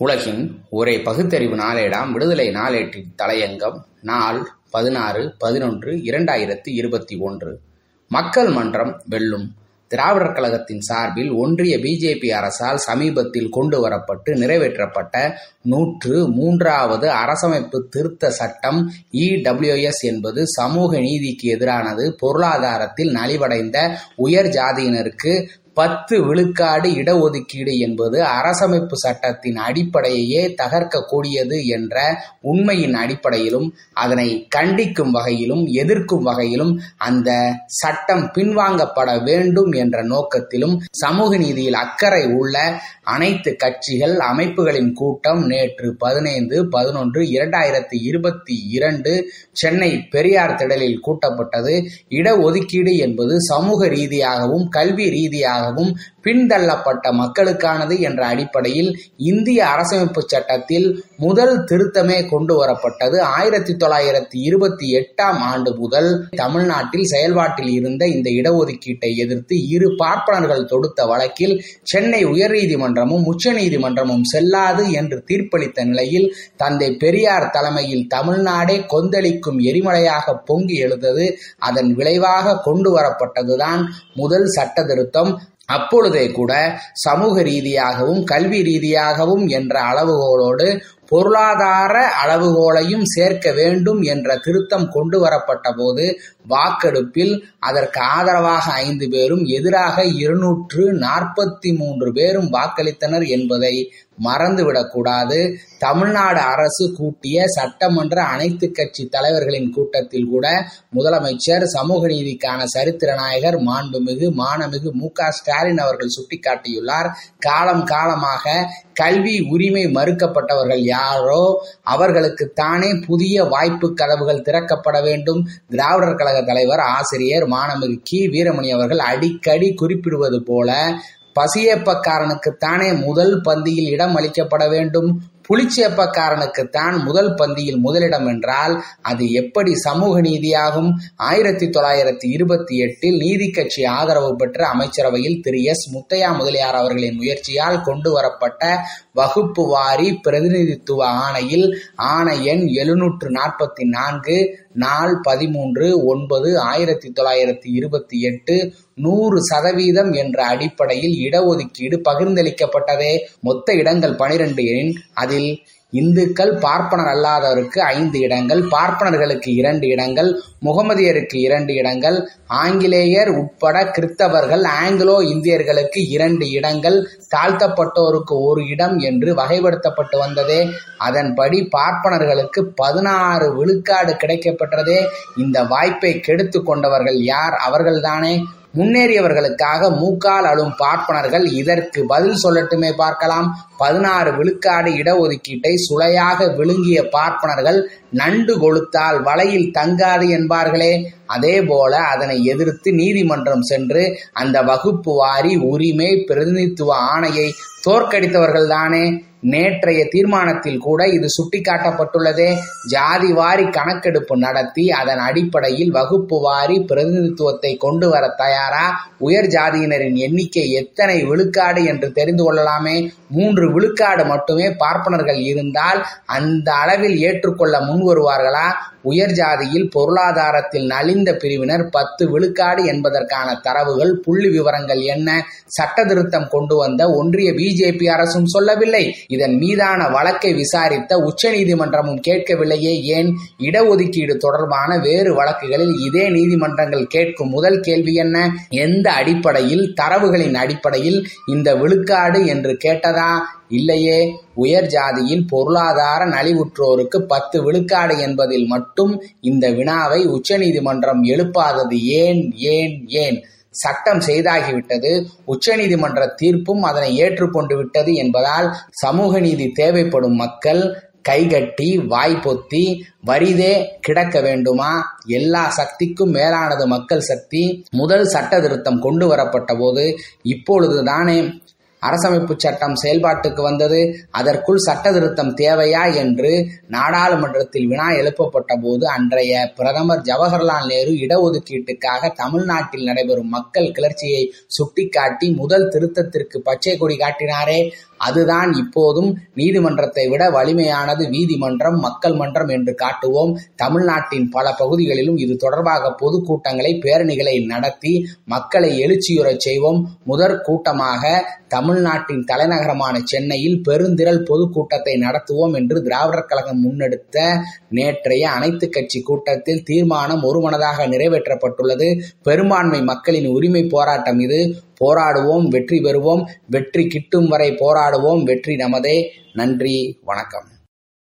உலகின் ஒரே பகுத்தறிவு நாளேடாம் விடுதலை நாளேட்டின் தலையங்கம் நாள் பதினாறு பதினொன்று இரண்டாயிரத்து இருபத்தி ஒன்று. மக்கள் மன்றம் வெல்லும். திராவிடர் கழகத்தின் சார்பில் ஒன்றிய பிஜேபி அரசால் சமீபத்தில் கொண்டு வரப்பட்டு நிறைவேற்றப்பட்ட நூற்று மூன்றாவது அரசமைப்பு திருத்த சட்டம் இடபிள்யூஎஸ் என்பது சமூக நீதிக்கு எதிரானது. பொருளாதாரத்தில் நலிவடைந்த உயர் ஜாதியினருக்கு பத்து விழுக்காடு இடஒதுக்கீடு என்பது அரசமைப்பு சட்டத்தின் அடிப்படையையே தகர்க்கக்கூடியது என்ற உண்மையின் அடிப்படையிலும் அதனை கண்டிக்கும் வகையிலும் எதிர்க்கும் வகையிலும் அந்த சட்டம் பின்வாங்கப்பட வேண்டும் என்ற நோக்கத்திலும் சமூக நீதியில் அக்கறை உள்ள அனைத்து கட்சிகள் அமைப்புகளின் கூட்டம் நேற்று பதினைந்து பதினொன்று இரண்டாயிரத்தி இருபத்தி இரண்டு சென்னை பெரியார் திடலில் கூட்டப்பட்டது. இடஒதுக்கீடு என்பது சமூக ரீதியாகவும் கல்வி ரீதியாகவும் பின்தள்ளப்பட்ட மக்களுக்கானது என்ற அடிப்படையில் இந்திய அரசமைப்பு சட்டத்தில் முதல் திருத்தமே கொண்டு வரப்பட்டது. ஆயிரத்தி தொள்ளாயிரத்தி இருபத்தி எட்டாம் ஆண்டு முதல் தமிழ்நாட்டில் செயல்பாட்டில் இருந்த இந்த இடஒதுக்கீட்டை எதிர்த்து இரு பார்ப்பனர்கள் தொடுத்த வழக்கில் சென்னை உயர்நீதிமன்றமும் உச்சநீதிமன்றமும் செல்லாது என்று தீர்ப்பளித்த நிலையில் தந்தை பெரியார் தலைமையில் தமிழ்நாடே கொந்தளிக்கும் எரிமலையாக பொங்கி எழுந்தது. அதன் விளைவாக கொண்டு வரப்பட்டதுதான் முதல் சட்ட திருத்தம். அப்பொழுதே கூட சமூக ரீதியாகவும் கல்வி ரீதியாகவும் என்ற அளவுகோலோடு பொருளாதார அளவுகோலையும் சேர்க்க வேண்டும் என்ற திருத்தம் கொண்டு வரப்பட்ட போது வாக்கெடுப்பில் அதற்கு ஆதரவாக ஐந்து பேரும் எதிராக இருநூற்று நாற்பத்தி மூன்று பேரும் வாக்களித்தனர் என்பதை மறந்துவிடக்கூடாது தமிழ்நாடு அரசு கூட்டிய சட்டமன்ற அனைத்து கட்சி தலைவர்களின் கூட்டத்தில் கூட முதலமைச்சர் சமூக நீதிக்கான சரித்திர நாயகர் மாண்புமிகு மானமிகு மு க ஸ்டாலின் அவர்கள் சுட்டிக்காட்டியுள்ளார். காலம் காலமாக கல்வி உரிமை மறுக்கப்பட்டவர்கள் யார்? அவர்களுக்கு தானே புதிய வாய்ப்பு கதவுகள் திறக்கப்பட வேண்டும். திராவிடர் கழக தலைவர் ஆசிரியர் மானமிகு கி. வீரமணி அவர்கள் அடிக்கடி குறிப்பிடுவது போல பசியப்பக்காரனுக்குத்தானே முதல் பந்தியில் இடம் அளிக்கப்பட வேண்டும். புலிச்சேப்பக்காரனுக்குத்தான் முதல் பந்தியில் முதலிடம் என்றால் அது எப்படி சமூக நீதியாகும்? ஆயிரத்தி தொள்ளாயிரத்தி இருபத்தி எட்டில் நீதி கட்சி ஆதரவு பெற்ற அமைச்சரவையில் திரு எஸ். முத்தையா முதலியார் அவர்களின் முயற்சியால் கொண்டு வரப்பட்ட வகுப்பு வாரி பிரதிநிதித்துவ ஆணையில் ஆணை எண் எழுநூற்று நாற்பத்தி நான்கு நாள் பதிமூன்று ஒன்பது ஆயிரத்தி தொள்ளாயிரத்தி இருபத்தி எட்டு நூறு சதவீதம் என்ற அடிப்படையில் இடஒதுக்கீடு பகிர்ந்தளிக்கப்பட்டதே. மொத்த இடங்கள் பனிரெண்டு எனின் அதில் இந்துக்கள் பார்ப்பனர் அல்லாதவருக்கு ஐந்து இடங்கள் பார்ப்பனர்களுக்கு இரண்டு இடங்கள் முகமதியருக்கு இரண்டு இடங்கள் ஆங்கிலேயர் உட்பட கிறிஸ்தவர்கள் ஆங்கிலோ இந்தியர்களுக்கு இரண்டு இடங்கள் தாழ்த்தப்பட்டோருக்கு ஒரு இடம் என்று வகைப்படுத்தப்பட்டு வந்ததே. அதன்படி பார்ப்பனர்களுக்கு பதினாறு விழுக்காடு கிடைக்கப்பட்டதே இந்த வாய்ப்பை கெடுத்து கொண்டவர்கள் யார்? அவர்கள்தானே. முன்னேறியவர்களுக்காக மூக்கால் அழும் பார்ப்பனர்கள் இதற்கு பதில் சொல்லட்டுமே பார்க்கலாம். பதினாறு விழுக்காடு இடஒதுக்கீட்டை சுளையாக விழுங்கிய பார்ப்பனர்கள் நண்டு கொளுத்தால் வலையில் தங்காது என்பார்களே. அதே போல அதனை எதிர்த்து நீதிமன்றம் சென்று அந்த வகுப்பு வாரி உரிமை பிரதிநிதித்துவ ஆணையை தோற்கடித்தவர்கள்தானே நேற்றைய தீர்மானத்தில் கூட இது சுட்டிக்காட்டப்பட்டுள்ளதே. ஜாதி வாரி கணக்கெடுப்பு நடத்தி அதன் அடிப்படையில் வகுப்பு வாரி பிரதிநிதித்துவத்தை கொண்டு வர தயாரா? உயர் ஜாதியினரின் எண்ணிக்கை எத்தனை விழுக்காடு என்று தெரிந்து கொள்ளலாமே? மூன்று விழுக்காடு மட்டுமே பார்ப்பனர்கள் இருந்தால் அந்த அளவில் ஏற்றுக்கொள்ள முன் வருவார்களா? உயர் ஜாதியில் பொருளாதாரத்தில் நலிந்த பிரிவினர் பத்து விழுக்காடு என்பதற்கான தரவுகள் புள்ளி விவரங்கள் என்ன? சட்ட திருத்தம் கொண்டு வந்த ஒன்றிய பிஜேபி அரசும் சொல்லவில்லை. இதன் மீதான வழக்கை விசாரித்த உச்சநீதிமன்றமும் கேட்கவில்லையே. ஏன்? இடஒதுக்கீடு தொடர்பான வேறு வழக்குகளில் இதே நீதிமன்றங்கள் கேட்கும் முதல் கேள்வி என்ன? எந்த அடிப்படையில் தரவுகளின் அடிப்படையில் இந்த விழுக்காடு என்று கேட்டதா? இல்லையே. உயர் ஜாதியில் பொருளாதார நலிவுற்றோருக்கு பத்து விழுக்காடு என்பதில் மட்டும் இந்த வினாவை உச்சநீதிமன்றம் எழுப்பாதது. ஏன்? ஏன்? ஏன்? சட்டம் செய்தாகிவிட்டது. உச்சநீதிமன்ற தீர்ப்பும் அதனை ஏற்றுக்கொண்டு விட்டது என்பதால் சமூக நீதி தேவைப்படும் மக்கள் கைகட்டி வாய்ப்பொத்தி வரிதே கிடக்க வேண்டுமா? எல்லா சக்திக்கும் மேலானது மக்கள் சக்தி. முதல் சட்ட திருத்தம் கொண்டு வரப்பட்ட போது இப்பொழுது தானே அரசமைப்பு சட்டம் செயல்பாட்டுக்கு வந்தது. அதற்குள் சட்ட திருத்தம் தேவையா என்று நாடாளுமன்றத்தில் வினா எழுப்பப்பட்ட போது அன்றைய பிரதமர் ஜவஹர்லால் நேரு இடஒதுக்கீட்டுக்காக தமிழ்நாட்டில் நடைபெறும் மக்கள் கிளர்ச்சியை சுட்டிக்காட்டி முதல் திருத்தத்திற்கு பச்சை கொடி காட்டினாரே. அதுதான் இப்போதும் நீதிமன்றத்தை விட வலிமையானது வீதிமன்றம் மக்கள் மன்றம் என்று காட்டுவோம். தமிழ்நாட்டின் பல பகுதிகளிலும் இது தொடர்பாக பொதுக்கூட்டங்களை பேரணிகளை நடத்தி மக்களை எழுச்சியுறச் செய்வோம். முதற் கூட்டமாக தமிழ்நாட்டின் தலைநகரமான சென்னையில் பெருந்திரள் பொதுக்கூட்டத்தை நடத்துவோம் என்று திராவிடர் கழகம் முன்னெடுத்த நேற்றைய அனைத்து கட்சி கூட்டத்தில் தீர்மானம் ஒருமனதாக நிறைவேற்றப்பட்டுள்ளது. பெரும்பான்மை மக்களின் உரிமை போராட்டம் இது. போராடுவோம் வெற்றி பெறுவோம் வெற்றி கிட்டும் வரை போராடுவோம். வெற்றி நமதே. நன்றி வணக்கம்.